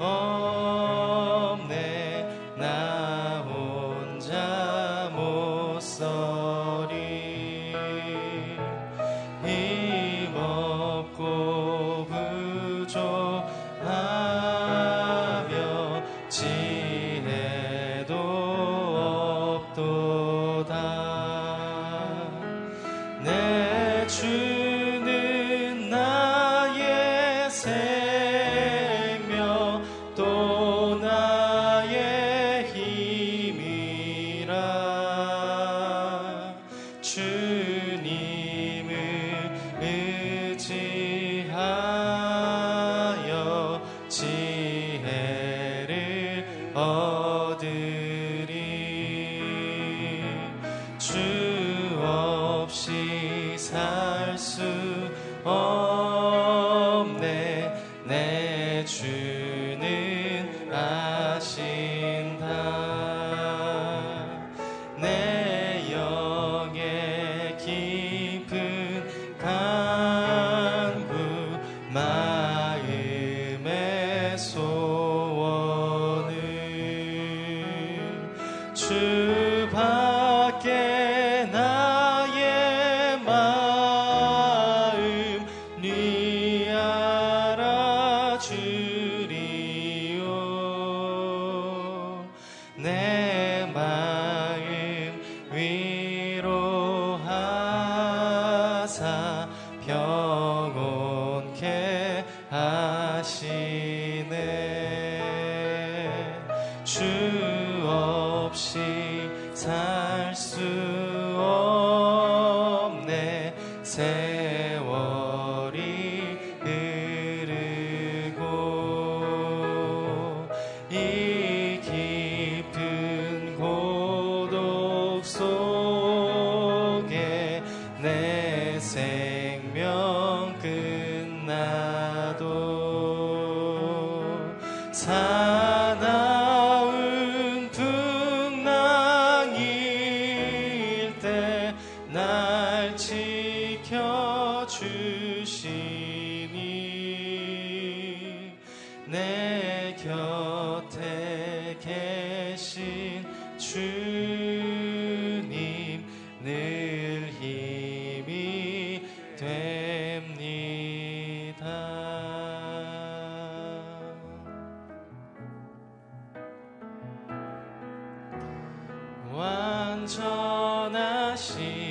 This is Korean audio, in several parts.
없 전하신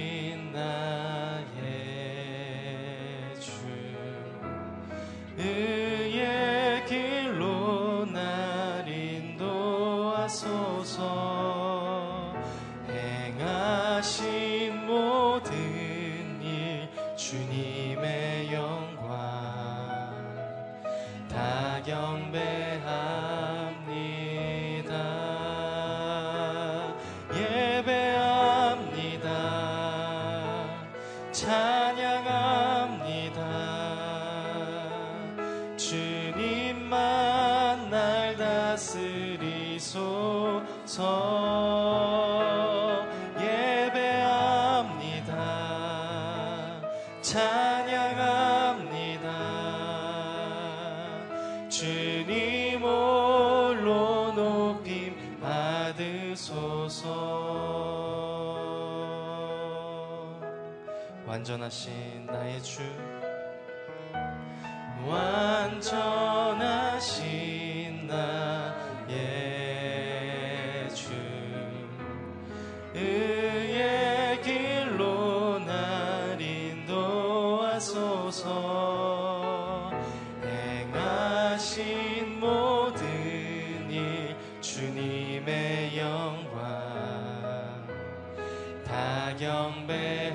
경배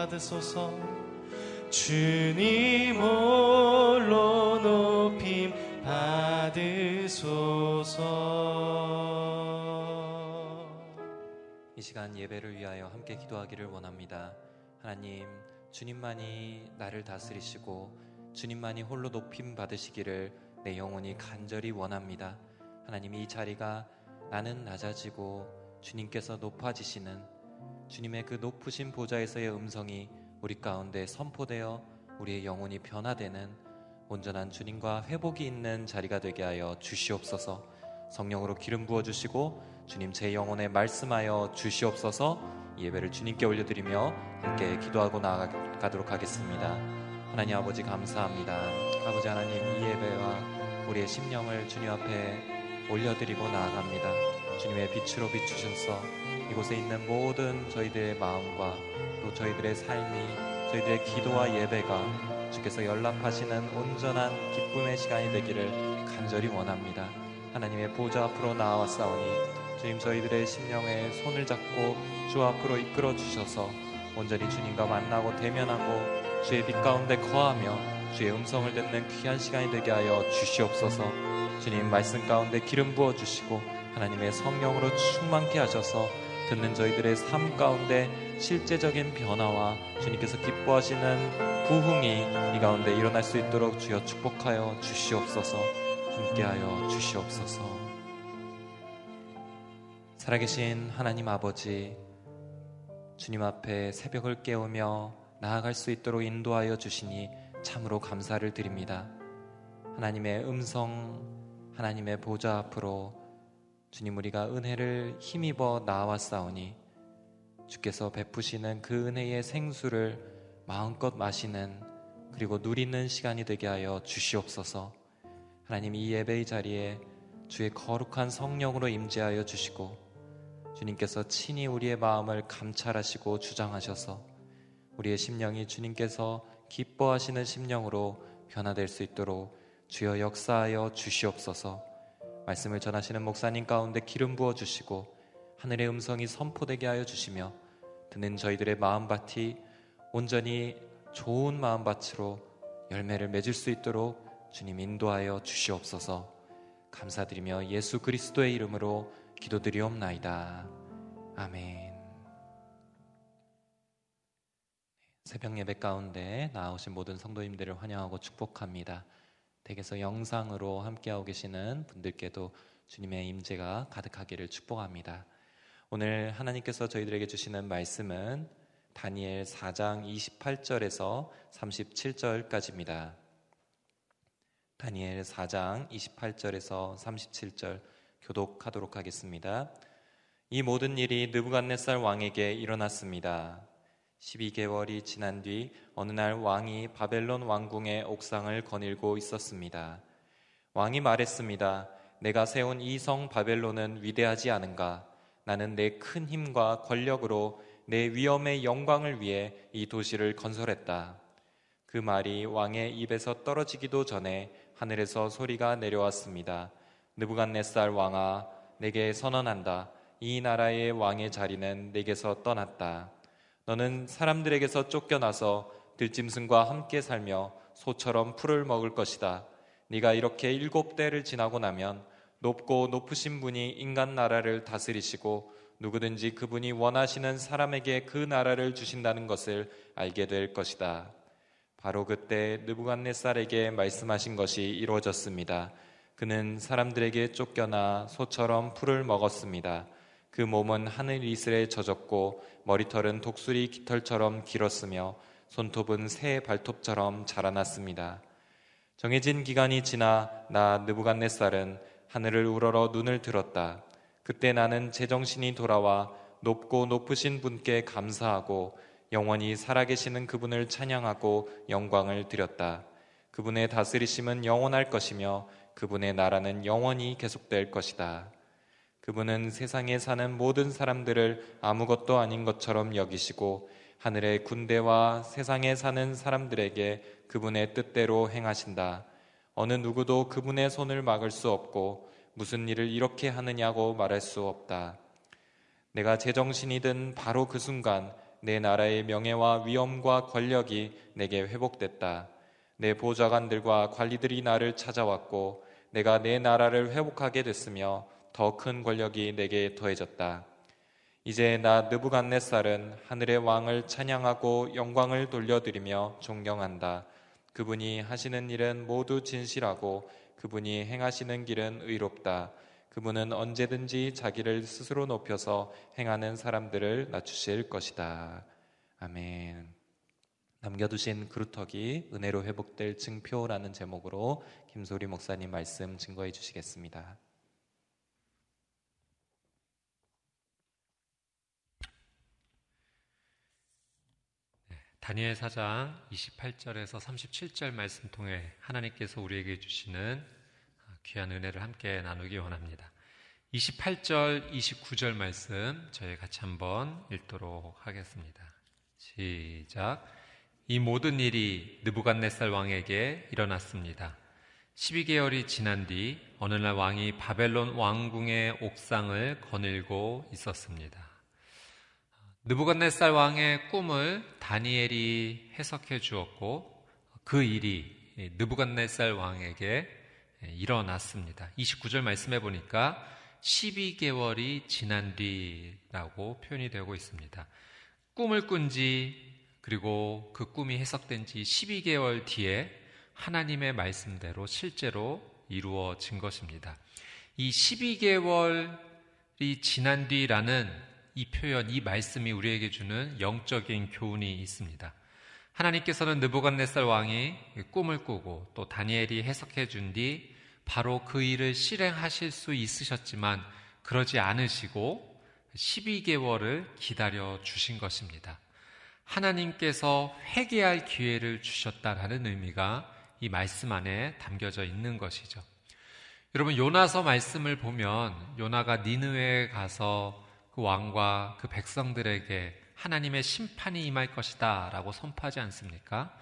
받으소서 주님 홀로 높임 받으소서 이 시간 예배를 위하여 함께 기도하기를 원합니다. 하나님, 주님만이 나를 다스리시고 주님만이 홀로 높임 받으시기를 내 영혼이 간절히 원합니다. 하나님 이 자리가 나는 낮아지고 주님께서 높아지시는 주님의 그 높으신 보좌에서의 음성이 우리 가운데 선포되어 우리의 영혼이 변화되는 온전한 주님과 회복이 있는 자리가 되게 하여 주시옵소서. 성령으로 기름 부어 주시고 주님 제 영혼에 말씀하여 주시옵소서. 이 예배를 주님께 올려드리며 함께 기도하고 나아가도록 하겠습니다. 하나님 아버지 감사합니다. 아버지 하나님 이 예배와 우리의 심령을 주님 앞에 올려드리고 나아갑니다. 주님의 빛으로 비추셔서 이곳에 있는 모든 저희들의 마음과 또 저희들의 삶이 저희들의 기도와 예배가 주께서 연락하시는 온전한 기쁨의 시간이 되기를 간절히 원합니다. 하나님의 보좌 앞으로 나와싸우니 주님 저희들의 심령에 손을 잡고 주 앞으로 이끌어 주셔서 온전히 주님과 만나고 대면하고 주의 빛 가운데 거하며 주의 음성을 듣는 귀한 시간이 되게 하여 주시옵소서. 주님 말씀 가운데 기름 부어 주시고 하나님의 성령으로 충만케 하셔서 듣는 저희들의 삶 가운데 실제적인 변화와 주님께서 기뻐하시는 부흥이 이 가운데 일어날 수 있도록 주여 축복하여 주시옵소서. 함께하여 주시옵소서. 살아계신 하나님 아버지, 주님 앞에 새벽을 깨우며 나아갈 수 있도록 인도하여 주시니 참으로 감사를 드립니다. 하나님의 음성, 하나님의 보좌 앞으로 주님 우리가 은혜를 힘입어 나아왔사오니 주께서 베푸시는 그 은혜의 생수를 마음껏 마시는 그리고 누리는 시간이 되게 하여 주시옵소서. 하나님 이 예배의 자리에 주의 거룩한 성령으로 임재하여 주시고 주님께서 친히 우리의 마음을 감찰하시고 주장하셔서 우리의 심령이 주님께서 기뻐하시는 심령으로 변화될 수 있도록 주여 역사하여 주시옵소서. 말씀을 전하시는 목사님 가운데 기름 부어 주시고 하늘의 음성이 선포되게 하여 주시며 듣는 저희들의 마음밭이 온전히 좋은 마음밭으로 열매를 맺을 수 있도록 주님 인도하여 주시옵소서. 감사드리며 예수 그리스도의 이름으로 기도드리옵나이다. 아멘. 새벽 예배 가운데 나오신 모든 성도님들을 환영하고 축복합니다. 댁에서 영상으로 함께하고 계시는 분들께도 주님의 임재가 가득하기를 축복합니다. 오늘 하나님께서 저희들에게 주시는 말씀은 다니엘 4장 28절에서 37절까지입니다. 다니엘 4장 28절에서 37절 교독하도록 하겠습니다. 이 모든 일이 느부갓네살 왕에게 일어났습니다. 12개월이 지난 뒤 어느 날 왕이 바벨론 왕궁의 옥상을 거닐고 있었습니다. 왕이 말했습니다. 내가 세운 이 성 바벨론은 위대하지 않은가? 나는 내 큰 힘과 권력으로 내 위엄의 영광을 위해 이 도시를 건설했다. 그 말이 왕의 입에서 떨어지기도 전에 하늘에서 소리가 내려왔습니다. 느부갓네살 왕아, 내게 선언한다. 이 나라의 왕의 자리는 내게서 떠났다. 너는 사람들에게서 쫓겨나서 들짐승과 함께 살며 소처럼 풀을 먹을 것이다. 네가 이렇게 일곱 때를 지나고 나면 높고 높으신 분이 인간 나라를 다스리시고 누구든지 그분이 원하시는 사람에게 그 나라를 주신다는 것을 알게 될 것이다. 바로 그때 느부갓네살에게 말씀하신 것이 이루어졌습니다. 그는 사람들에게 쫓겨나 소처럼 풀을 먹었습니다. 그 몸은 하늘 이슬에 젖었고 머리털은 독수리 깃털처럼 길었으며 손톱은 새 발톱처럼 자라났습니다. 정해진 기간이 지나 나 느부갓네살은 하늘을 우러러 눈을 들었다. 그때 나는 제정신이 돌아와 높고 높으신 분께 감사하고 영원히 살아계시는 그분을 찬양하고 영광을 드렸다. 그분의 다스리심은 영원할 것이며 그분의 나라는 영원히 계속될 것이다. 그분은 세상에 사는 모든 사람들을 아무것도 아닌 것처럼 여기시고 하늘의 군대와 세상에 사는 사람들에게 그분의 뜻대로 행하신다. 어느 누구도 그분의 손을 막을 수 없고 무슨 일을 이렇게 하느냐고 말할 수 없다. 내가 제정신이든 바로 그 순간 내 나라의 명예와 위엄과 권력이 내게 회복됐다. 내 보좌관들과 관리들이 나를 찾아왔고 내가 내 나라를 회복하게 됐으며 더 큰 권력이 내게 더해졌다. 이제 나 느부갓네살은 하늘의 왕을 찬양하고 영광을 돌려드리며 존경한다. 그분이 하시는 일은 모두 진실하고 그분이 행하시는 길은 의롭다. 그분은 언제든지 자기를 스스로 높여서 행하는 사람들을 낮추실 것이다. 아멘. 남겨두신 그루터기 은혜로 회복될 증표라는 제목으로 김소리 목사님 말씀 증거해 주시겠습니다. 다니엘 4장 28절에서 37절 말씀 통해 하나님께서 우리에게 주시는 귀한 은혜를 함께 나누기 원합니다. 28절, 29절 말씀 저희 같이 한번 읽도록 하겠습니다. 시작. 이 모든 일이 느부갓네살 왕에게 일어났습니다. 12개월이 지난 뒤 어느 날 왕이 바벨론 왕궁의 옥상을 거닐고 있었습니다. 느부갓네살 왕의 꿈을 다니엘이 해석해 주었고 그 일이 느부갓네살 왕에게 일어났습니다. 29절 말씀해 보니까 12개월이 지난 뒤라고 표현이 되고 있습니다. 꿈을 꾼지 그리고 그 꿈이 해석된 지 12개월 뒤에 하나님의 말씀대로 실제로 이루어진 것입니다. 이 12개월이 지난 뒤라는 이 표현, 이 말씀이 우리에게 주는 영적인 교훈이 있습니다. 하나님께서는 느부갓네살 왕이 꿈을 꾸고 또 다니엘이 해석해 준 뒤 바로 그 일을 실행하실 수 있으셨지만 그러지 않으시고 12개월을 기다려 주신 것입니다. 하나님께서 회개할 기회를 주셨다라는 의미가 이 말씀 안에 담겨져 있는 것이죠. 여러분 요나서 말씀을 보면 요나가 니느웨에 가서 그 왕과 그 백성들에게 하나님의 심판이 임할 것이다 라고 선포하지 않습니까?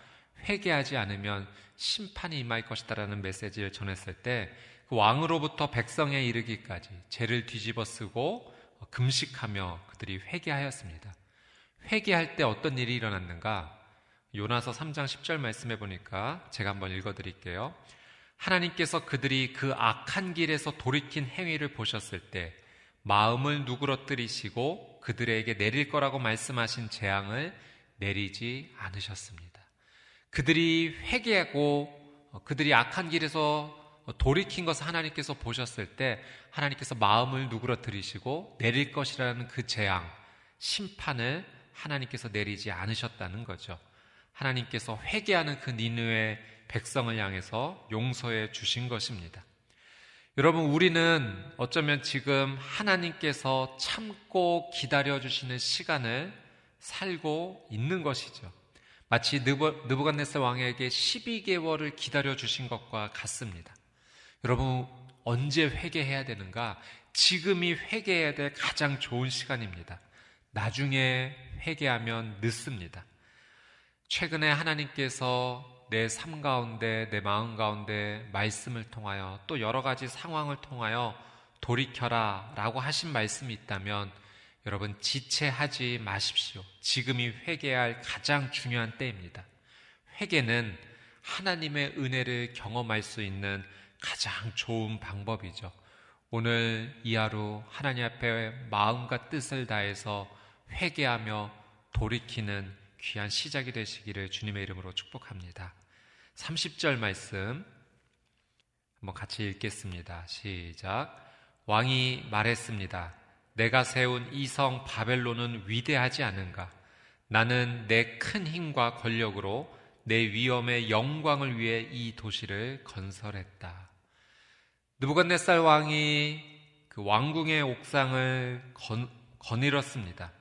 회개하지 않으면 심판이 임할 것이다 라는 메시지를 전했을 때 그 왕으로부터 백성에 이르기까지 죄를 뒤집어 쓰고 금식하며 그들이 회개하였습니다. 회개할 때 어떤 일이 일어났는가? 요나서 3장 10절 말씀해 보니까 제가 한번 읽어 드릴게요. 하나님께서 그들이 그 악한 길에서 돌이킨 행위를 보셨을 때 마음을 누그러뜨리시고 그들에게 내릴 거라고 말씀하신 재앙을 내리지 않으셨습니다. 그들이 회개하고 그들이 악한 길에서 돌이킨 것을 하나님께서 보셨을 때 하나님께서 마음을 누그러뜨리시고 내릴 것이라는 그 재앙, 심판을 하나님께서 내리지 않으셨다는 거죠. 하나님께서 회개하는 그 니느의 백성을 향해서 용서해 주신 것입니다. 여러분, 우리는 어쩌면 지금 하나님께서 참고 기다려주시는 시간을 살고 있는 것이죠. 마치 느부, 갓네스 왕에게 12개월을 기다려주신 것과 같습니다. 여러분, 언제 회개해야 되는가? 지금이 회개해야 될 가장 좋은 시간입니다. 나중에 회개하면 늦습니다. 최근에 하나님께서 내 삶 가운데, 내 마음 가운데 말씀을 통하여 또 여러 가지 상황을 통하여 돌이켜라 라고 하신 말씀이 있다면 여러분 지체하지 마십시오. 지금이 회개할 가장 중요한 때입니다. 회개는 하나님의 은혜를 경험할 수 있는 가장 좋은 방법이죠. 오늘 이 하루 하나님 앞에 마음과 뜻을 다해서 회개하며 돌이키는 귀한 시작이 되시기를 주님의 이름으로 축복합니다. 30절 말씀 한번 같이 읽겠습니다. 시작. 왕이 말했습니다. 내가 세운 이 성 바벨론은 위대하지 않은가? 나는 내 큰 힘과 권력으로 내 위엄의 영광을 위해 이 도시를 건설했다. 느부갓네살 왕이 그 왕궁의 옥상을 건, 거닐었습니다.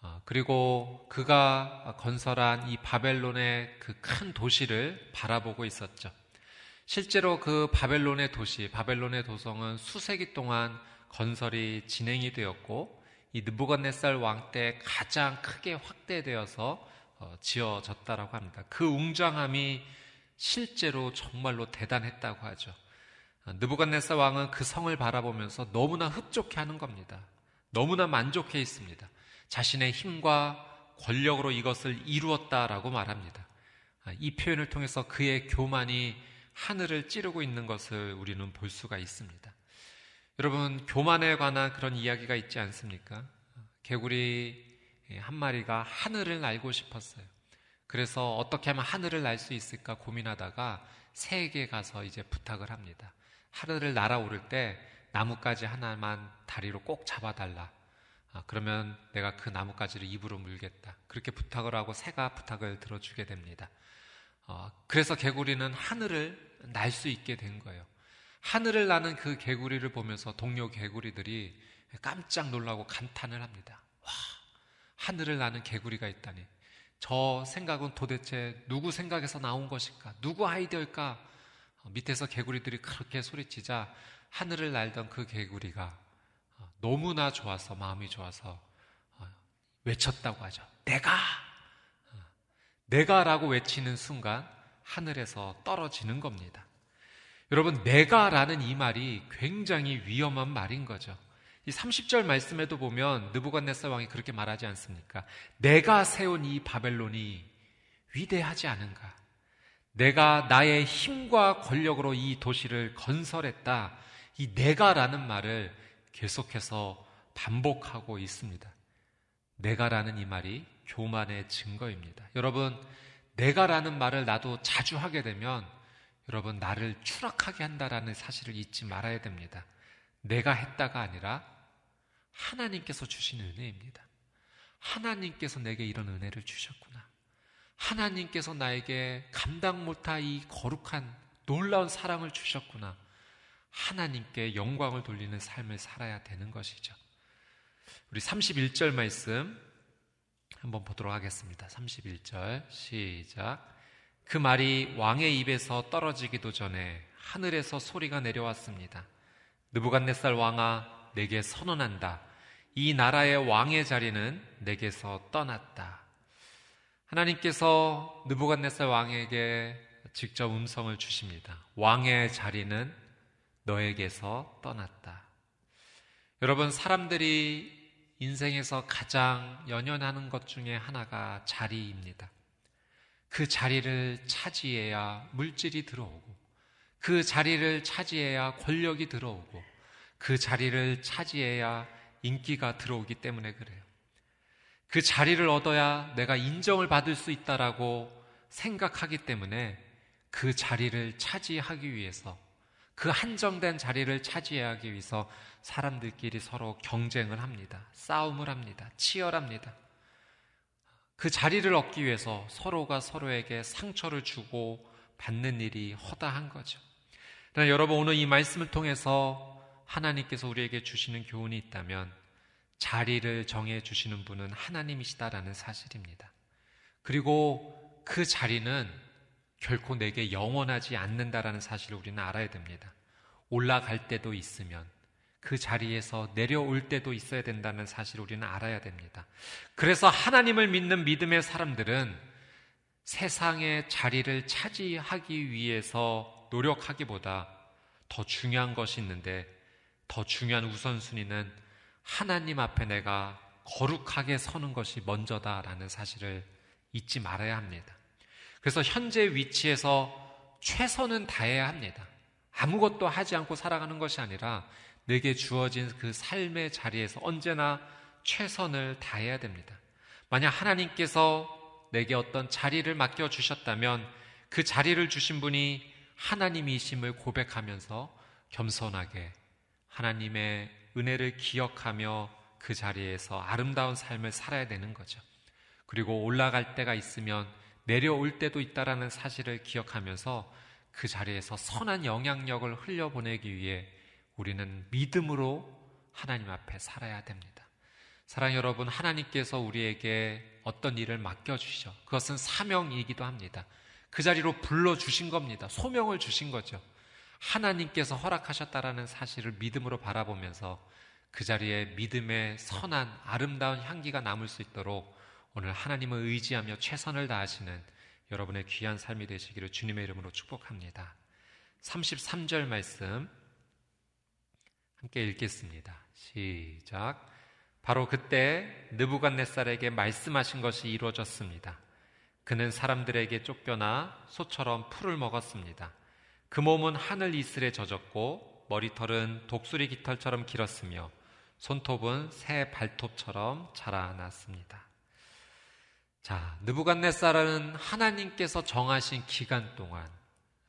아, 그리고 그가 건설한 이 바벨론의 그 큰 도시를 바라보고 있었죠. 실제로 그 바벨론의 도시, 바벨론의 도성은 수세기 동안 건설이 진행이 되었고 이 느부갓네살 왕 때 가장 크게 확대되어서 어, 지어졌다라고 합니다. 그 웅장함이 실제로 정말로 대단했다고 하죠. 어, 느부갓네살 왕은 그 성을 바라보면서 너무나 흡족해 하는 겁니다. 너무나 만족해 있습니다. 자신의 힘과 권력으로 이것을 이루었다라고 말합니다. 아, 이 표현을 통해서 그의 교만이 하늘을 찌르고 있는 것을 우리는 볼 수가 있습니다. 여러분, 교만에 관한 그런 이야기가 있지 않습니까? 개구리 한 마리가 하늘을 날고 싶었어요. 그래서 어떻게 하면 하늘을 날 수 있을까 고민하다가 새에게 가서 이제 부탁을 합니다. 하늘을 날아오를 때 나뭇가지 하나만 다리로 꼭 잡아달라. 아, 그러면 내가 그 나뭇가지를 입으로 물겠다. 그렇게 부탁을 하고 새가 부탁을 들어주게 됩니다. 어, 그래서 개구리는 하늘을 날 수 있게 된 거예요. 하늘을 나는 그 개구리를 보면서 동료 개구리들이 깜짝 놀라고 감탄을 합니다. 와, 하늘을 나는 개구리가 있다니. 저 생각은 도대체 누구 생각에서 나온 것일까? 누구 아이디어일까? 어, 밑에서 개구리들이 그렇게 소리치자 하늘을 날던 그 개구리가 어, 너무나 좋아서 마음이 좋아서 어, 외쳤다고 하죠. 내가 내가라고 외치는 순간 하늘에서 떨어지는 겁니다. 여러분, 내가라는 이 말이 굉장히 위험한 말인 거죠. 이 30절 말씀에도 보면 느부갓네살 왕이 그렇게 말하지 않습니까? 내가 세운 이 바벨론이 위대하지 않은가? 내가 나의 힘과 권력으로 이 도시를 건설했다. 이 내가라는 말을 계속해서 반복하고 있습니다. 내가라는 이 말이 교만의 증거입니다. 여러분, 내가라는 말을 나도 자주 하게 되면 여러분 나를 추락하게 한다라는 사실을 잊지 말아야 됩니다. 내가 했다가 아니라 하나님께서 주신 은혜입니다. 하나님께서 내게 이런 은혜를 주셨구나. 하나님께서 나에게 감당 못할 이 거룩한 놀라운 사랑을 주셨구나. 하나님께 영광을 돌리는 삶을 살아야 되는 것이죠. 우리 31절 말씀 한번 보도록 하겠습니다. 31절 시작. 그 말이 왕의 입에서 떨어지기도 전에 하늘에서 소리가 내려왔습니다. 느부갓네살 왕아 내게 선언한다. 이 나라의 왕의 자리는 내게서 떠났다. 하나님께서 느부갓네살 왕에게 직접 음성을 주십니다. 왕의 자리는 너에게서 떠났다. 여러분 사람들이 인생에서 가장 연연하는 것 중에 하나가 자리입니다. 그 자리를 차지해야 물질이 들어오고, 그 자리를 차지해야 권력이 들어오고, 그 자리를 차지해야 인기가 들어오기 때문에 그래요. 그 자리를 얻어야 내가 인정을 받을 수 있다라고 생각하기 때문에 그 자리를 차지하기 위해서 그 한정된 자리를 차지하기 위해서 사람들끼리 서로 경쟁을 합니다. 싸움을 합니다. 치열합니다. 그 자리를 얻기 위해서 서로가 서로에게 상처를 주고 받는 일이 허다한 거죠. 그러나 여러분 오늘 이 말씀을 통해서 하나님께서 우리에게 주시는 교훈이 있다면 자리를 정해 주시는 분은 하나님이시다라는 사실입니다. 그리고 그 자리는 결코 내게 영원하지 않는다라는 사실을 우리는 알아야 됩니다. 올라갈 때도 있으면 그 자리에서 내려올 때도 있어야 된다는 사실을 우리는 알아야 됩니다. 그래서 하나님을 믿는 믿음의 사람들은 세상의 자리를 차지하기 위해서 노력하기보다 더 중요한 것이 있는데 더 중요한 우선순위는 하나님 앞에 내가 거룩하게 서는 것이 먼저다라는 사실을 잊지 말아야 합니다. 그래서 현재 위치에서 최선은 다해야 합니다. 아무것도 하지 않고 살아가는 것이 아니라 내게 주어진 그 삶의 자리에서 언제나 최선을 다해야 됩니다. 만약 하나님께서 내게 어떤 자리를 맡겨 주셨다면 그 자리를 주신 분이 하나님이심을 고백하면서 겸손하게 하나님의 은혜를 기억하며 그 자리에서 아름다운 삶을 살아야 되는 거죠. 그리고 올라갈 때가 있으면 내려올 때도 있다라는 사실을 기억하면서 그 자리에서 선한 영향력을 흘려보내기 위해 우리는 믿음으로 하나님 앞에 살아야 됩니다. 사랑 여러분, 하나님께서 우리에게 어떤 일을 맡겨주시죠. 그것은 사명이기도 합니다. 그 자리로 불러주신 겁니다. 소명을 주신 거죠. 하나님께서 허락하셨다라는 사실을 믿음으로 바라보면서 그 자리에 믿음의 선한 아름다운 향기가 남을 수 있도록 오늘 하나님을 의지하며 최선을 다하시는 여러분의 귀한 삶이 되시기를 주님의 이름으로 축복합니다. 33절 말씀 함께 읽겠습니다. 시작. 바로 그때 느부갓네살에게 말씀하신 것이 이루어졌습니다. 그는 사람들에게 쫓겨나 소처럼 풀을 먹었습니다. 그 몸은 하늘 이슬에 젖었고 머리털은 독수리 깃털처럼 길었으며 손톱은 새 발톱처럼 자라났습니다. 자, 느부갓네살은 하나님께서 정하신 기간 동안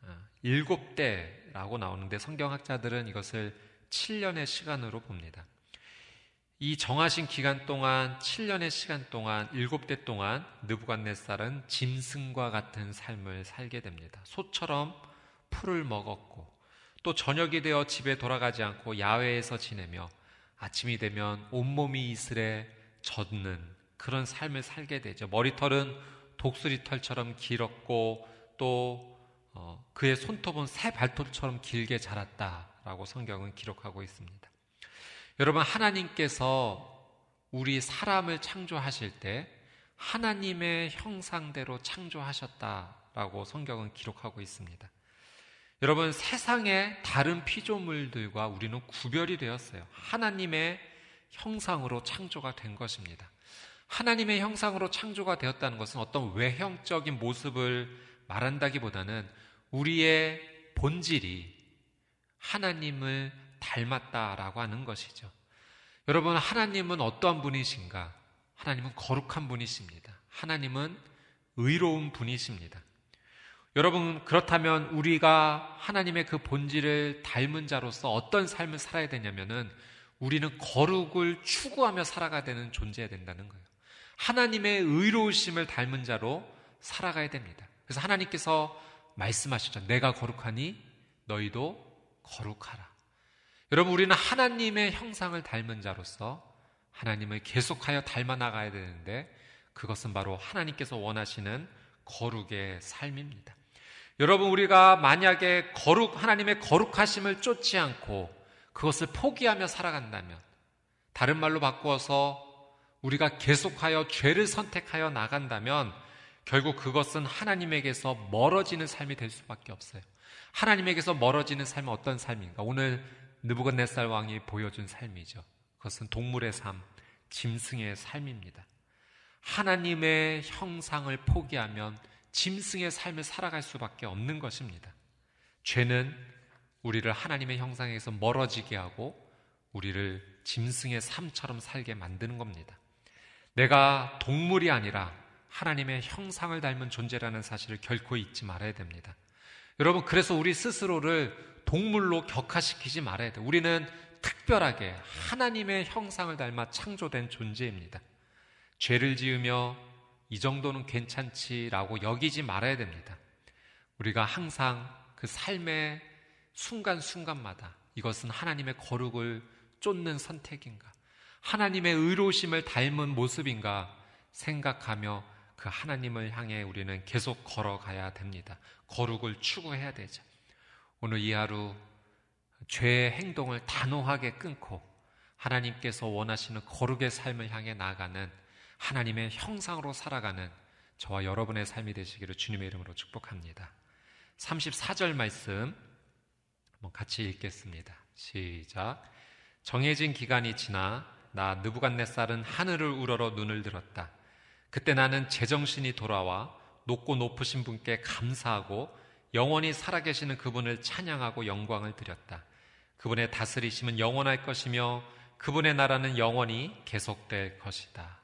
어, 일곱 대라고 나오는데 성경학자들은 이것을 7년의 시간으로 봅니다. 이 정하신 기간 동안 7년의 시간 동안 일곱 대 동안 느부갓네살은 짐승과 같은 삶을 살게 됩니다. 소처럼 풀을 먹었고 또 저녁이 되어 집에 돌아가지 않고 야외에서 지내며 아침이 되면 온몸이 이슬에 젖는 그런 삶을 살게 되죠. 머리털은 독수리 털처럼 길었고 또 어, 그의 손톱은 새 발톱처럼 길게 자랐다라고 성경은 기록하고 있습니다. 여러분 하나님께서 우리 사람을 창조하실 때 하나님의 형상대로 창조하셨다라고 성경은 기록하고 있습니다. 여러분 세상의 다른 피조물들과 우리는 구별이 되었어요. 하나님의 형상으로 창조가 된 것입니다. 하나님의 형상으로 창조가 되었다는 것은 어떤 외형적인 모습을 말한다기보다는 우리의 본질이 하나님을 닮았다라고 하는 것이죠. 여러분, 하나님은 어떠한 분이신가? 하나님은 거룩한 분이십니다. 하나님은 의로운 분이십니다. 여러분, 그렇다면 우리가 하나님의 그 본질을 닮은 자로서 어떤 삶을 살아야 되냐면은 우리는 거룩을 추구하며 살아가야 되는 존재야 된다는 거예요. 하나님의 의로우심을 닮은 자로 살아가야 됩니다. 그래서 하나님께서 말씀하셨죠. 내가 거룩하니 너희도 거룩하라. 여러분, 우리는 하나님의 형상을 닮은 자로서 하나님을 계속하여 닮아 나가야 되는데 그것은 바로 하나님께서 원하시는 거룩의 삶입니다. 여러분 우리가 만약에 거룩 하나님의 거룩하심을 쫓지 않고 그것을 포기하며 살아간다면 다른 말로 바꾸어서 우리가 계속하여 죄를 선택하여 나간다면 결국 그것은 하나님에게서 멀어지는 삶이 될 수밖에 없어요. 하나님에게서 멀어지는 삶은 어떤 삶인가? 오늘 느부갓네살 왕이 보여준 삶이죠. 그것은 동물의 삶, 짐승의 삶입니다. 하나님의 형상을 포기하면 짐승의 삶을 살아갈 수밖에 없는 것입니다. 죄는 우리를 하나님의 형상에서 멀어지게 하고 우리를 짐승의 삶처럼 살게 만드는 겁니다. 내가 동물이 아니라 하나님의 형상을 닮은 존재라는 사실을 결코 잊지 말아야 됩니다. 여러분, 그래서 우리 스스로를 동물로 격화시키지 말아야 돼요. 우리는 특별하게 하나님의 형상을 닮아 창조된 존재입니다. 죄를 지으며 이 정도는 괜찮지라고 여기지 말아야 됩니다. 우리가 항상 그 삶의 순간순간마다 이것은 하나님의 거룩을 쫓는 선택인가? 하나님의 의로심을 닮은 모습인가 생각하며 그 하나님을 향해 우리는 계속 걸어가야 됩니다. 거룩을 추구해야 되죠. 오늘 이 하루 죄의 행동을 단호하게 끊고 하나님께서 원하시는 거룩의 삶을 향해 나아가는 하나님의 형상으로 살아가는 저와 여러분의 삶이 되시기를 주님의 이름으로 축복합니다. 34절 말씀 같이 읽겠습니다. 시작. 정해진 기간이 지나 나 느부갓네살은 하늘을 우러러 눈을 들었다. 그때 나는 제정신이 돌아와 높고 높으신 분께 감사하고 영원히 살아계시는 그분을 찬양하고 영광을 드렸다. 그분의 다스리심은 영원할 것이며 그분의 나라는 영원히 계속될 것이다.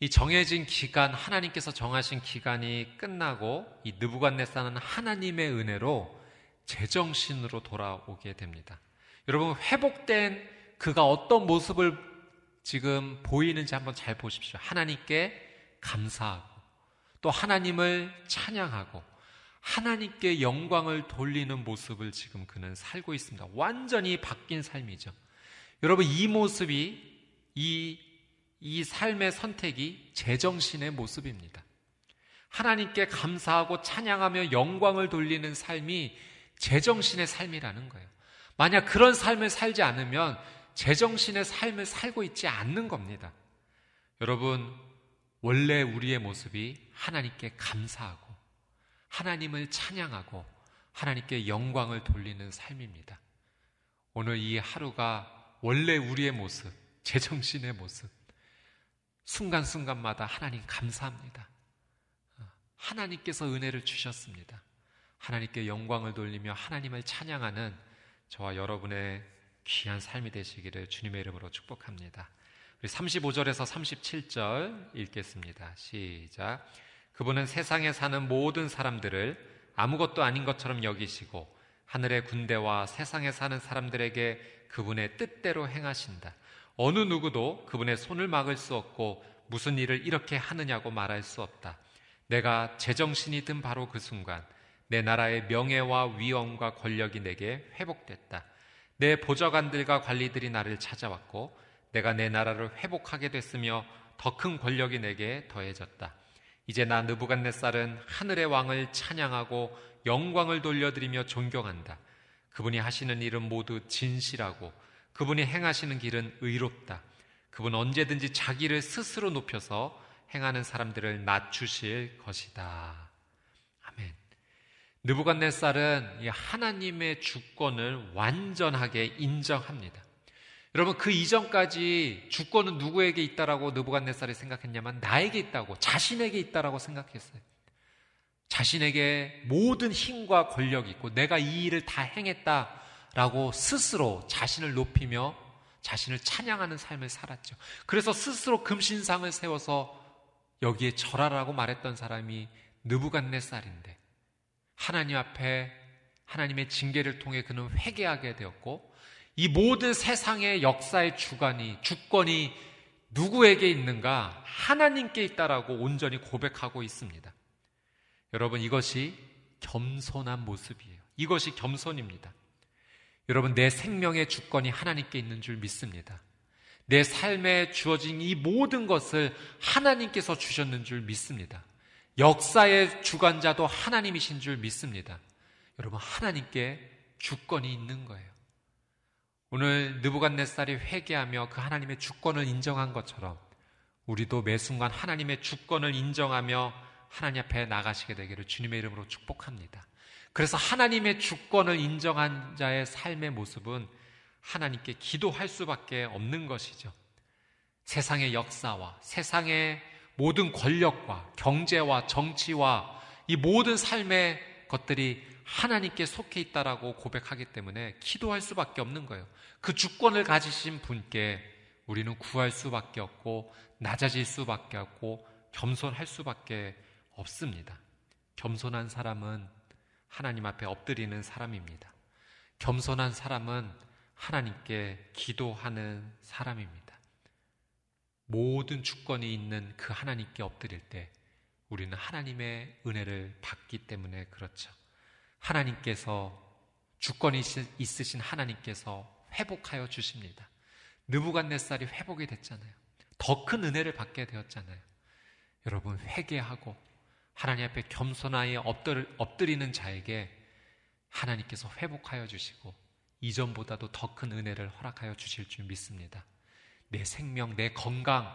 이 정해진 기간, 하나님께서 정하신 기간이 끝나고 이 느부갓네살은 하나님의 은혜로 제정신으로 돌아오게 됩니다. 여러분 회복된 그가 어떤 모습을 지금 보이는지 한번 잘 보십시오. 하나님께 감사하고 또 하나님을 찬양하고 하나님께 영광을 돌리는 모습을 지금 그는 살고 있습니다. 완전히 바뀐 삶이죠. 여러분 이 모습이 이, 이 삶의 선택이 제정신의 모습입니다. 하나님께 감사하고 찬양하며 영광을 돌리는 삶이 제정신의 삶이라는 거예요. 만약 그런 삶을 살지 않으면 제정신의 삶을 살고 있지 않는 겁니다. 여러분, 원래 우리의 모습이 하나님께 감사하고 하나님을 찬양하고 하나님께 영광을 돌리는 삶입니다. 오늘 이 하루가 원래 우리의 모습, 제정신의 모습, 순간순간마다 하나님 감사합니다. 하나님께서 은혜를 주셨습니다. 하나님께 영광을 돌리며 하나님을 찬양하는 저와 여러분의 귀한 삶이 되시기를 주님의 이름으로 축복합니다. 우리 35절에서 37절 읽겠습니다. 시작. 그분은 세상에 사는 모든 사람들을 아무것도 아닌 것처럼 여기시고 하늘의 군대와 세상에 사는 사람들에게 그분의 뜻대로 행하신다. 어느 누구도 그분의 손을 막을 수 없고 무슨 일을 이렇게 하느냐고 말할 수 없다. 내가 제정신이 든 바로 그 순간 내 나라의 명예와 위엄과 권력이 내게 회복됐다. 내 보좌관들과 관리들이 나를 찾아왔고 내가 내 나라를 회복하게 됐으며 더 큰 권력이 내게 더해졌다. 이제 나 느부갓네살은 하늘의 왕을 찬양하고 영광을 돌려드리며 존경한다. 그분이 하시는 일은 모두 진실하고 그분이 행하시는 길은 의롭다. 그분 언제든지 자기를 스스로 높여서 행하는 사람들을 낮추실 것이다. 느부갓네살은 하나님의 주권을 완전하게 인정합니다. 여러분 그 이전까지 주권은 누구에게 있다라고 느부갓네살이 생각했냐면 나에게 있다고 자신에게 있다라고 생각했어요. 자신에게 모든 힘과 권력이 있고 내가 이 일을 다 행했다라고 스스로 자신을 높이며 자신을 찬양하는 삶을 살았죠. 그래서 스스로 금신상을 세워서 여기에 절하라고 말했던 사람이 느부갓네살인데 하나님 앞에 하나님의 징계를 통해 그는 회개하게 되었고 이 모든 세상의 역사의 주관이 주권이 누구에게 있는가 하나님께 있다라고 온전히 고백하고 있습니다. 여러분 이것이 겸손한 모습이에요. 이것이 겸손입니다. 여러분 내 생명의 주권이 하나님께 있는 줄 믿습니다. 내 삶에 주어진 이 모든 것을 하나님께서 주셨는 줄 믿습니다. 역사의 주관자도 하나님이신 줄 믿습니다. 여러분 하나님께 주권이 있는 거예요. 오늘 느부갓네살이 회개하며 그 하나님의 주권을 인정한 것처럼 우리도 매 순간 하나님의 주권을 인정하며 하나님 앞에 나가시게 되기를 주님의 이름으로 축복합니다. 그래서 하나님의 주권을 인정한 자의 삶의 모습은 하나님께 기도할 수밖에 없는 것이죠. 세상의 역사와 세상의 모든 권력과 경제와 정치와 이 모든 삶의 것들이 하나님께 속해 있다라고 고백하기 때문에 기도할 수밖에 없는 거예요. 그 주권을 가지신 분께 우리는 구할 수밖에 없고 낮아질 수밖에 없고 겸손할 수밖에 없습니다. 겸손한 사람은 하나님 앞에 엎드리는 사람입니다. 겸손한 사람은 하나님께 기도하는 사람입니다. 모든 주권이 있는 그 하나님께 엎드릴 때 우리는 하나님의 은혜를 받기 때문에 그렇죠. 하나님께서 주권이 있으신 하나님께서 회복하여 주십니다. 느부갓네살이 회복이 됐잖아요. 더 큰 은혜를 받게 되었잖아요. 여러분 회개하고 하나님 앞에 겸손하게 엎드리는 자에게 하나님께서 회복하여 주시고 이전보다도 더 큰 은혜를 허락하여 주실 줄 믿습니다. 내 생명, 내 건강,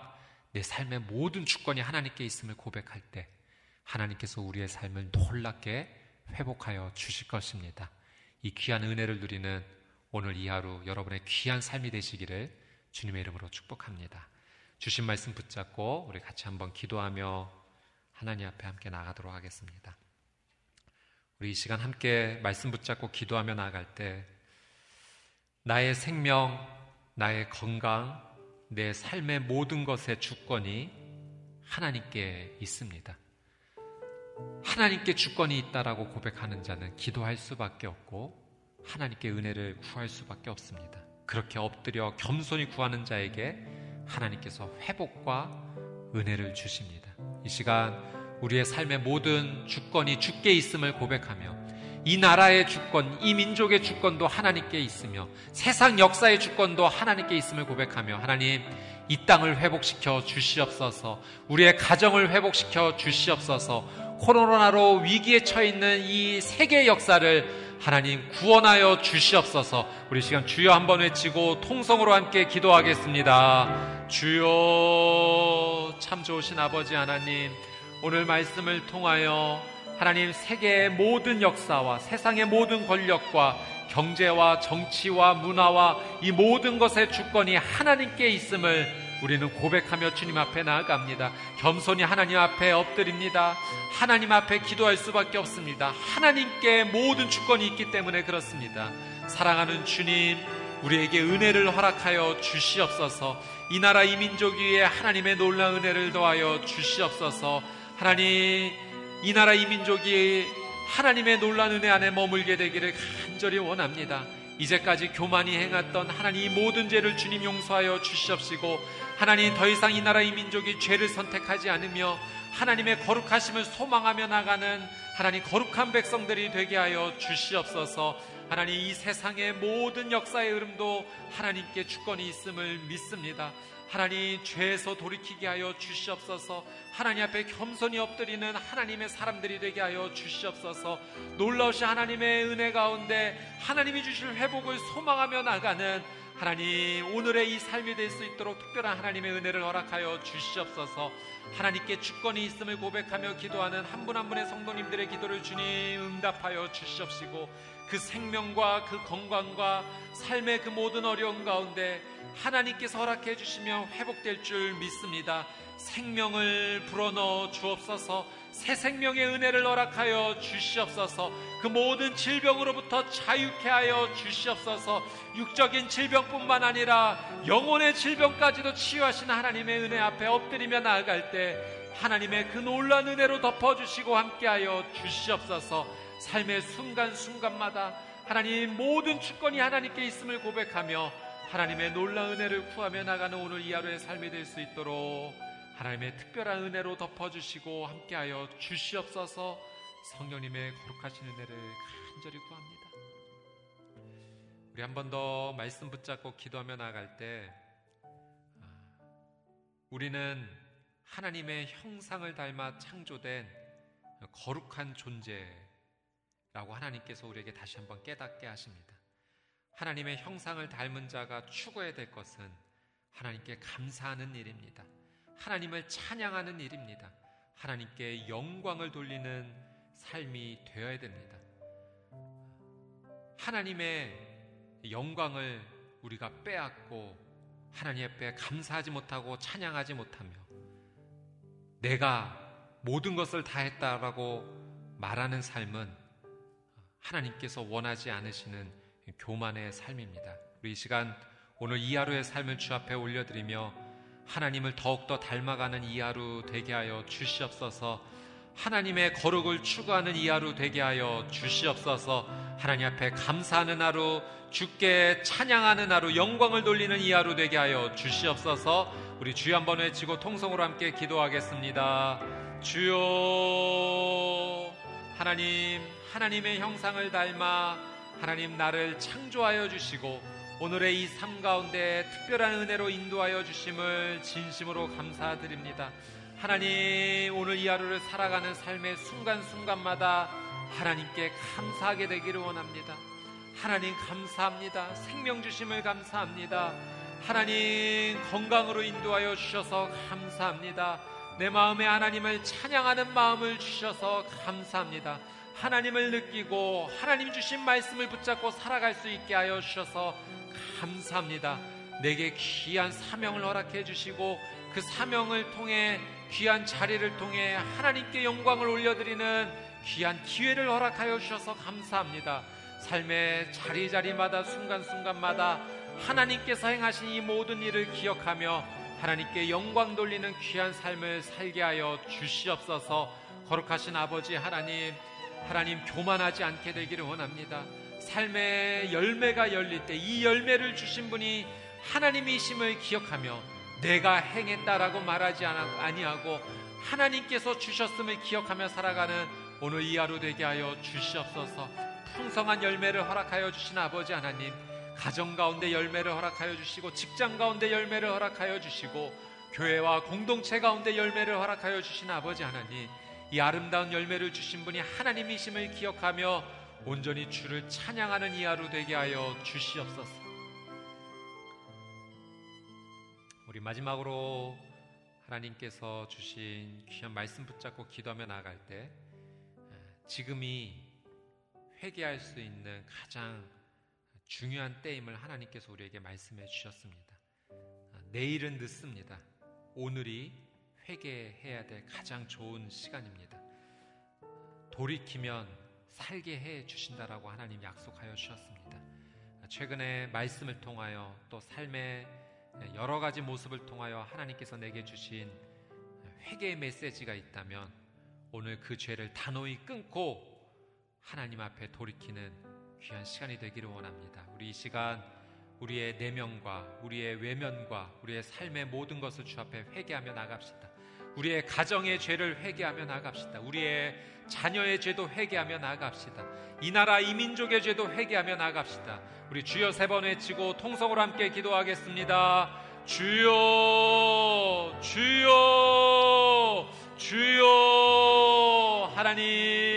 내 삶의 모든 주권이 하나님께 있음을 고백할 때 하나님께서 우리의 삶을 놀랍게 회복하여 주실 것입니다. 이 귀한 은혜를 누리는 오늘 이 하루 여러분의 귀한 삶이 되시기를 주님의 이름으로 축복합니다. 주신 말씀 붙잡고 우리 같이 한번 기도하며 하나님 앞에 함께 나가도록 하겠습니다. 우리 이 시간 함께 말씀 붙잡고 기도하며 나아갈 때 나의 생명, 나의 건강, 내 삶의 모든 것의 주권이 하나님께 있습니다. 하나님께 주권이 있다라고 고백하는 자는 기도할 수밖에 없고 하나님께 은혜를 구할 수밖에 없습니다. 그렇게 엎드려 겸손히 구하는 자에게 하나님께서 회복과 은혜를 주십니다. 이 시간 우리의 삶의 모든 주권이 주께 있음을 고백하며 이 나라의 주권, 이 민족의 주권도 하나님께 있으며 세상 역사의 주권도 하나님께 있음을 고백하며 하나님 이 땅을 회복시켜 주시옵소서. 우리의 가정을 회복시켜 주시옵소서. 코로나로 위기에 처해 있는 이 세계 역사를 하나님 구원하여 주시옵소서. 우리 시간 주여 한번 외치고 통성으로 함께 기도하겠습니다. 주여 참 좋으신 아버지 하나님 오늘 말씀을 통하여 하나님 세계의 모든 역사와 세상의 모든 권력과 경제와 정치와 문화와 이 모든 것의 주권이 하나님께 있음을 우리는 고백하며 주님 앞에 나아갑니다. 겸손히 하나님 앞에 엎드립니다. 하나님 앞에 기도할 수밖에 없습니다. 하나님께 모든 주권이 있기 때문에 그렇습니다. 사랑하는 주님, 우리에게 은혜를 허락하여 주시옵소서. 이 나라 이 민족 위에 하나님의 놀라운 은혜를 더하여 주시옵소서. 하나님, 이 나라 이 민족이 하나님의 놀라운 은혜 안에 머물게 되기를 간절히 원합니다. 이제까지 교만이 행했던 하나님 이 모든 죄를 주님 용서하여 주시옵시고 하나님 더 이상 이 나라 이 민족이 죄를 선택하지 않으며 하나님의 거룩하심을 소망하며 나가는 하나님 거룩한 백성들이 되게 하여 주시옵소서 하나님 이 세상의 모든 역사의 흐름도 하나님께 주권이 있음을 믿습니다. 하나님 죄에서 돌이키게 하여 주시옵소서. 하나님 앞에 겸손히 엎드리는 하나님의 사람들이 되게 하여 주시옵소서. 놀라우신 하나님의 은혜 가운데 하나님이 주실 회복을 소망하며 나가는 하나님 오늘의 이 삶이 될 수 있도록 특별한 하나님의 은혜를 허락하여 주시옵소서. 하나님께 주권이 있음을 고백하며 기도하는 한 분한 분의 성도님들의 기도를 주님 응답하여 주시옵시고 그 생명과 그 건강과 삶의 그 모든 어려움 가운데 하나님께서 허락해 주시며 회복될 줄 믿습니다. 생명을 불어넣어 주옵소서. 새 생명의 은혜를 허락하여 주시옵소서. 그 모든 질병으로부터 자유케 하여 주시옵소서. 육적인 질병뿐만 아니라 영혼의 질병까지도 치유하신 하나님의 은혜 앞에 엎드리며 나아갈 때 하나님의 그 놀란 은혜로 덮어주시고 함께하여 주시옵소서 삶의 순간순간마다 하나님 모든 주권이 하나님께 있음을 고백하며 하나님의 놀라운 은혜를 구하며 나가는 오늘 이 하루의 삶이 될 수 있도록 하나님의 특별한 은혜로 덮어주시고 함께하여 주시옵소서 성령님의 거룩하신 은혜를 간절히 구합니다. 우리 한 번 더 말씀 붙잡고 기도하며 나갈 때 아, 우리는 하나님의 형상을 닮아 창조된 거룩한 존재 라고 하나님께서 우리에게 다시 한번 깨닫게 하십니다. 하나님의 형상을 닮은 자가 추구해야 될 것은 하나님께 감사하는 일입니다. 하나님을 찬양하는 일입니다. 하나님께 영광을 돌리는 삶이 되어야 됩니다. 하나님의 영광을 우리가 빼앗고 하나님 앞에 감사하지 못하고 찬양하지 못하며 내가 모든 것을 다 했다라고 말하는 삶은 하나님께서 원하지 않으시는 교만의 삶입니다. 우리 이 시간 오늘 이 하루의 삶을 주 앞에 올려드리며 하나님을 더욱더 닮아가는 이 하루 되게 하여 주시옵소서. 하나님의 거룩을 추구하는 이 하루 되게 하여 주시옵소서. 하나님 앞에 감사하는 하루 주께 찬양하는 하루 영광을 돌리는 이 하루 되게 하여 주시옵소서. 우리 주여 한번 외치고 통성으로 함께 기도하겠습니다. 주여 하나님 하나님의 형상을 닮아 하나님 나를 창조하여 주시고 오늘의 이 삶 가운데 특별한 은혜로 인도하여 주심을 진심으로 감사드립니다. 하나님, 오늘 이 하루를 살아가는 삶의 순간순간마다 하나님께 감사하게 되기를 원합니다. 하나님 감사합니다. 생명 주심을 감사합니다. 하나님 건강으로 인도하여 주셔서 감사합니다. 내 마음에 하나님을 찬양하는 마음을 주셔서 감사합니다. 하나님을 느끼고 하나님 주신 말씀을 붙잡고 살아갈 수 있게 하여 주셔서 감사합니다. 내게 귀한 사명을 허락해 주시고 그 사명을 통해 귀한 자리를 통해 하나님께 영광을 올려드리는 귀한 기회를 허락하여 주셔서 감사합니다. 삶의 자리자리마다 순간순간마다 하나님께서 행하신 이 모든 일을 기억하며 하나님께 영광 돌리는 귀한 삶을 살게 하여 주시옵소서 거룩하신 아버지 하나님 하나님 교만하지 않게 되기를 원합니다. 삶의 열매가 열릴 때 이 열매를 주신 분이 하나님이심을 기억하며 내가 행했다라고 말하지 아니하고 하나님께서 주셨음을 기억하며 살아가는 오늘 이 하루 되게 하여 주시옵소서 풍성한 열매를 허락하여 주신 아버지 하나님 가정 가운데 열매를 허락하여 주시고 직장 가운데 열매를 허락하여 주시고 교회와 공동체 가운데 열매를 허락하여 주신 아버지 하나님 이 아름다운 열매를 주신 분이 하나님이심을 기억하며 온전히 주를 찬양하는 이 하루 되게 하여 주시옵소서. 우리 마지막으로 하나님께서 주신 귀한 말씀 붙잡고 기도하며 나아갈 때 지금이 회개할 수 있는 가장 중요한 때임을 하나님께서 우리에게 말씀해 주셨습니다. 내일은 늦습니다. 오늘이 회개해야 될 가장 좋은 시간입니다. 돌이키면 살게 해 주신다라고 하나님 약속하여 주셨습니다. 최근에 말씀을 통하여 또 삶의 여러 가지 모습을 통하여 하나님께서 내게 주신 회개의 메시지가 있다면 오늘 그 죄를 단호히 끊고 하나님 앞에 돌이키는 귀한 시간이 되기를 원합니다. 우리 이 시간 우리의 내면과 우리의 외면과 우리의 삶의 모든 것을 주 앞에 회개하며 나갑시다. 우리의 가정의 죄를 회개하며 나갑시다. 우리의 자녀의 죄도 회개하며 나갑시다. 이 나라 이 민족의 죄도 회개하며 나갑시다. 우리 주여 세 번 외치고 통성으로 함께 기도하겠습니다. 주여, 주여, 주여, 하나님,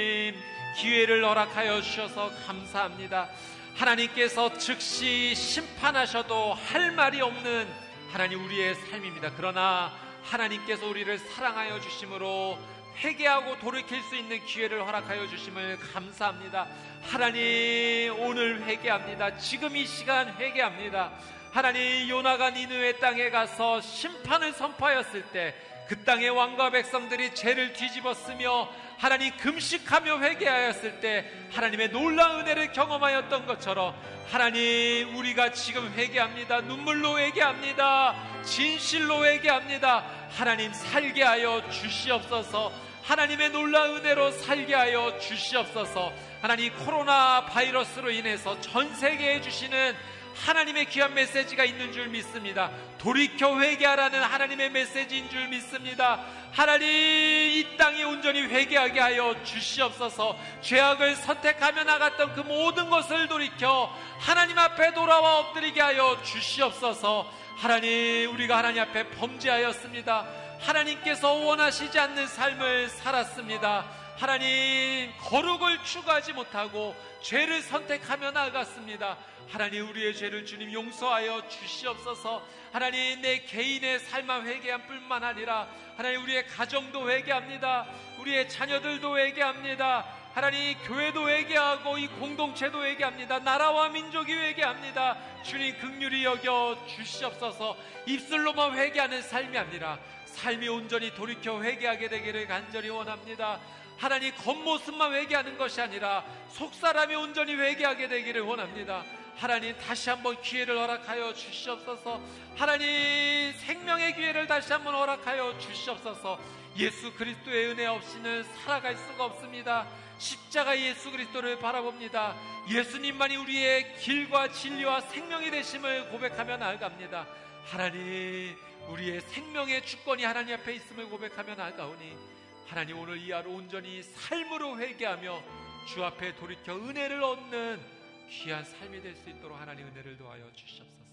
기회를 허락하여 주셔서 감사합니다. 하나님께서 즉시 심판하셔도 할 말이 없는 하나님 우리의 삶입니다. 그러나 하나님께서 우리를 사랑하여 주심으로 회개하고 돌이킬 수 있는 기회를 허락하여 주심을 감사합니다. 하나님 오늘 회개합니다. 지금 이 시간 회개합니다. 하나님 요나가 니누의 땅에 가서 심판을 선포하였을 때 그 땅의 왕과 백성들이 죄를 뒤집었으며 하나님 금식하며 회개하였을 때 하나님의 놀라운 은혜를 경험하였던 것처럼 하나님 우리가 지금 회개합니다. 눈물로 회개합니다. 진실로 회개합니다. 하나님 살게 하여 주시옵소서. 하나님의 놀라운 은혜로 살게 하여 주시옵소서. 하나님 코로나 바이러스로 인해서 전 세계에 주시는 하나님의 귀한 메시지가 있는 줄 믿습니다. 돌이켜 회개하라는 하나님의 메시지인 줄 믿습니다. 하나님 이 땅이 온전히 회개하게 하여 주시옵소서. 죄악을 선택하며 나갔던 그 모든 것을 돌이켜 하나님 앞에 돌아와 엎드리게 하여 주시옵소서. 하나님 우리가 하나님 앞에 범죄하였습니다. 하나님께서 원하시지 않는 삶을 살았습니다. 하나님 거룩을 추구하지 못하고 죄를 선택하며 나아갔습니다. 하나님 우리의 죄를 주님 용서하여 주시옵소서. 하나님 내 개인의 삶만 회개한 뿐만 아니라 하나님 우리의 가정도 회개합니다. 우리의 자녀들도 회개합니다. 하나님 교회도 회개하고 이 공동체도 회개합니다. 나라와 민족이 회개합니다. 주님 극률이 여겨 주시옵소서. 입술로만 회개하는 삶이 아니라 삶이 온전히 돌이켜 회개하게 되기를 간절히 원합니다. 하나님 겉모습만 회개하는 것이 아니라 속사람이 온전히 회개하게 되기를 원합니다. 하나님 다시 한번 기회를 허락하여 주시옵소서. 하나님 생명의 기회를 다시 한번 허락하여 주시옵소서. 예수 그리스도의 은혜 없이는 살아갈 수가 없습니다. 십자가 예수 그리스도를 바라봅니다. 예수님만이 우리의 길과 진리와 생명이 되심을 고백하며 나아갑니다. 하나님, 우리의 생명의 주권이 하나님 앞에 있음을 고백하며 나아가오니 하나님 오늘 이 하루 온전히 삶으로 회개하며 주 앞에 돌이켜 은혜를 얻는 귀한 삶이 될 수 있도록 하나님 은혜를 도하여 주시옵소서.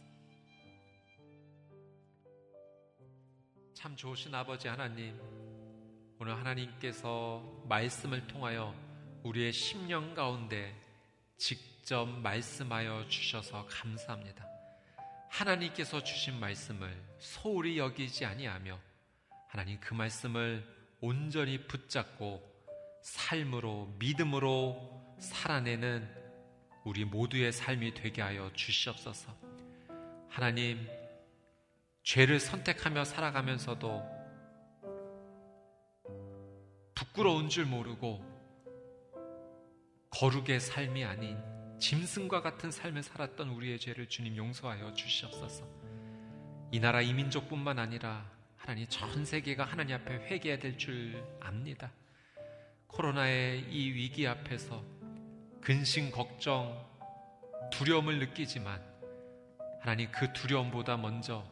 참 좋으신 아버지 하나님, 오늘 하나님께서 말씀을 통하여 우리의 심령 가운데 직접 말씀하여 주셔서 감사합니다. 하나님께서 주신 말씀을 소홀히 여기지 아니하며 하나님 그 말씀을 온전히 붙잡고 삶으로 믿음으로 살아내는 우리 모두의 삶이 되게 하여 주시옵소서. 하나님, 죄를 선택하며 살아가면서도 부끄러운 줄 모르고 거룩의 삶이 아닌 짐승과 같은 삶을 살았던 우리의 죄를 주님 용서하여 주시옵소서. 이 나라 이민족뿐만 아니라 하나님 전 세계가 하나님 앞에 회개해야 될 줄 압니다. 코로나의 이 위기 앞에서 근심, 걱정, 두려움을 느끼지만 하나님 그 두려움보다 먼저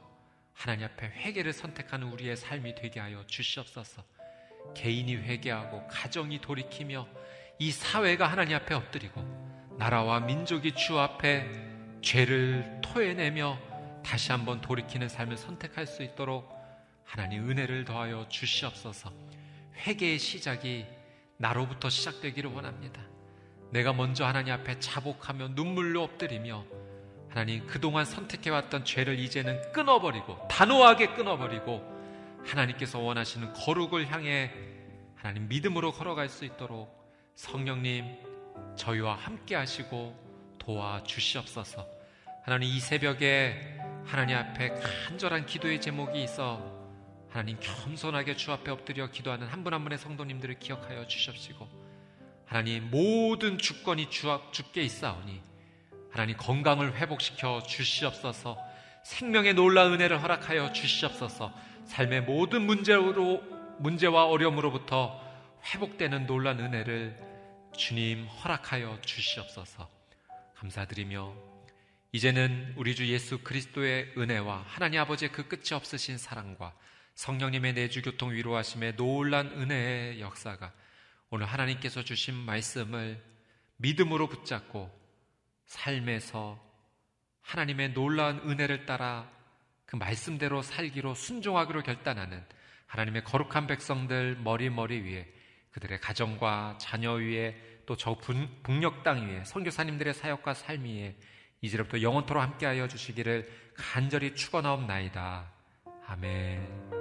하나님 앞에 회개를 선택하는 우리의 삶이 되게 하여 주시옵소서. 개인이 회개하고 가정이 돌이키며 이 사회가 하나님 앞에 엎드리고 나라와 민족이 주 앞에 죄를 토해내며 다시 한번 돌이키는 삶을 선택할 수 있도록 하나님 은혜를 더하여 주시옵소서. 회개의 시작이 나로부터 시작되기를 원합니다. 내가 먼저 하나님 앞에 자복하며 눈물로 엎드리며 하나님 그동안 선택해왔던 죄를 이제는 끊어버리고 단호하게 끊어버리고 하나님께서 원하시는 거룩을 향해 하나님 믿음으로 걸어갈 수 있도록 성령님 저희와 함께 하시고 도와 주시옵소서. 하나님 이 새벽에 하나님 앞에 간절한 기도의 제목이 있어 하나님 겸손하게 주 앞에 엎드려 기도하는 한 분한 분의 성도님들을 기억하여 주시옵시고 하나님 모든 주권이 주, 주께 있사오니 하나님 건강을 회복시켜 주시옵소서. 생명의 놀라운 은혜를 허락하여 주시옵소서. 삶의 모든 문제로 문제와 어려움으로부터 회복되는 놀란 은혜를 주님 허락하여 주시옵소서. 감사드리며 이제는 우리 주 예수 그리스도의 은혜와 하나님 아버지의 그 끝이 없으신 사랑과 성령님의 내주 교통 위로하심의 놀란 은혜의 역사가 오늘 하나님께서 주신 말씀을 믿음으로 붙잡고 삶에서 하나님의 놀라운 은혜를 따라 그 말씀대로 살기로 순종하기로 결단하는 하나님의 거룩한 백성들 머리머리 위에 그들의 가정과 자녀 위에 또 저 북녘 땅 위에 선교사님들의 사역과 삶 위에 이제부터 영원토록 함께하여 주시기를 간절히 축원하옵나이다. 아멘.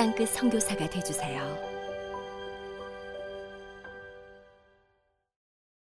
땅끝 성교사가 되주세요